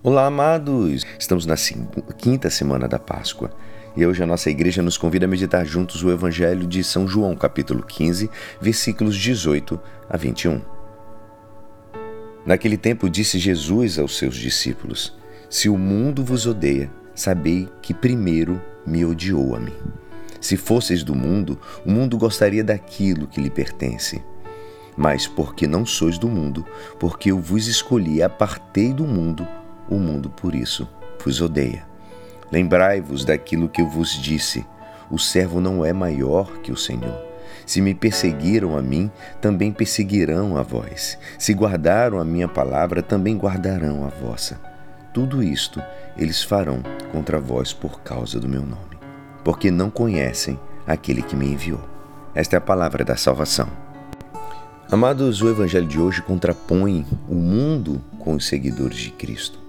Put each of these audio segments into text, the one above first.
Olá, amados! Estamos na quinta semana da Páscoa e hoje a nossa igreja nos convida a meditar juntos o Evangelho de São João, capítulo 15, versículos 18 a 21. Naquele tempo disse Jesus aos seus discípulos: Se o mundo vos odeia, sabei que primeiro me odiou a mim. Se fosseis do mundo, o mundo gostaria daquilo que lhe pertence. Mas porque não sois do mundo, porque eu vos escolhi e apartei do mundo, o mundo por isso vos odeia. Lembrai-vos daquilo que eu vos disse: o servo não é maior que o Senhor. Se me perseguiram a mim, também perseguirão a vós. Se guardaram a minha palavra, também guardarão a vossa. Tudo isto eles farão contra vós por causa do meu nome, porque não conhecem aquele que me enviou. Esta é a palavra da salvação. Amados, o evangelho de hoje contrapõe o mundo com os seguidores de Cristo.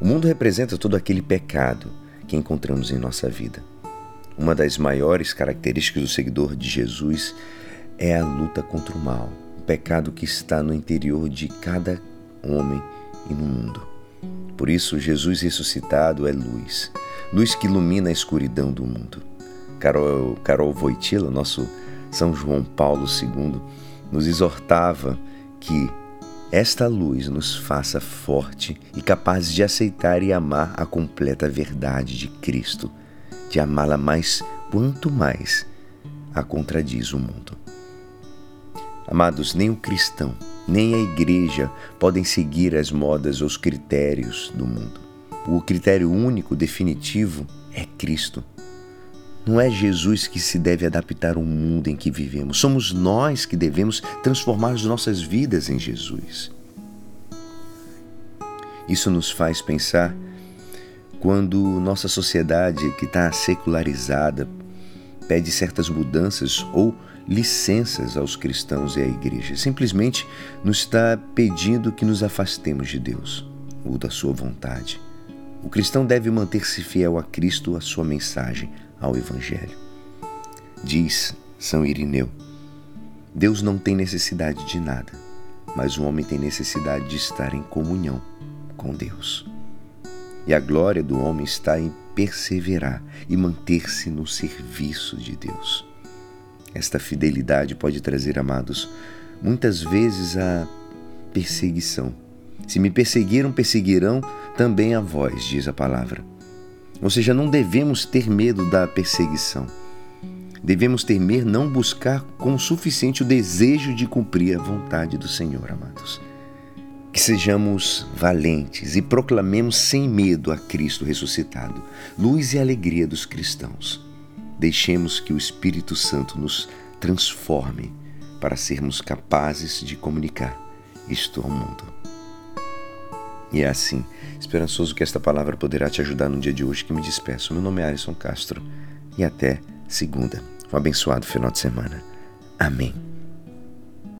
O mundo representa todo aquele pecado que encontramos em nossa vida. Uma das maiores características do seguidor de Jesus é a luta contra o mal, o pecado que está no interior de cada homem e no mundo. Por isso, Jesus ressuscitado é luz, luz que ilumina a escuridão do mundo. Carol, Carol Voitila, nosso São João Paulo II, nos exortava que esta luz nos faça forte e capazes de aceitar e amar a completa verdade de Cristo, de amá-la mais quanto mais a contradiz o mundo. Amados, nem o cristão, nem a igreja podem seguir as modas ou os critérios do mundo. O critério único, definitivo, é Cristo. Não é Jesus que se deve adaptar ao mundo em que vivemos. Somos nós que devemos transformar as nossas vidas em Jesus. Isso nos faz pensar quando nossa sociedade, que está secularizada, pede certas mudanças ou licenças aos cristãos e à igreja. Simplesmente nos está pedindo que nos afastemos de Deus ou da sua vontade. O cristão deve manter-se fiel a Cristo, a sua mensagem, ao Evangelho. Diz São Irineu: Deus não tem necessidade de nada, mas o homem tem necessidade de estar em comunhão com Deus. E a glória do homem está em perseverar e manter-se no serviço de Deus. Esta fidelidade pode trazer, amados, muitas vezes a perseguição. Se me perseguiram, perseguirão também a vós, diz a palavra. Ou seja, não devemos ter medo da perseguição. Devemos temer não buscar com suficiente o desejo de cumprir a vontade do Senhor, amados. Que sejamos valentes e proclamemos sem medo a Cristo ressuscitado, luz e alegria dos cristãos. Deixemos que o Espírito Santo nos transforme para sermos capazes de comunicar isto ao mundo. E é assim, esperançoso que esta palavra poderá te ajudar no dia de hoje que me despeço. Meu nome é Alisson Castro e até segunda. Um abençoado final de semana. Amém.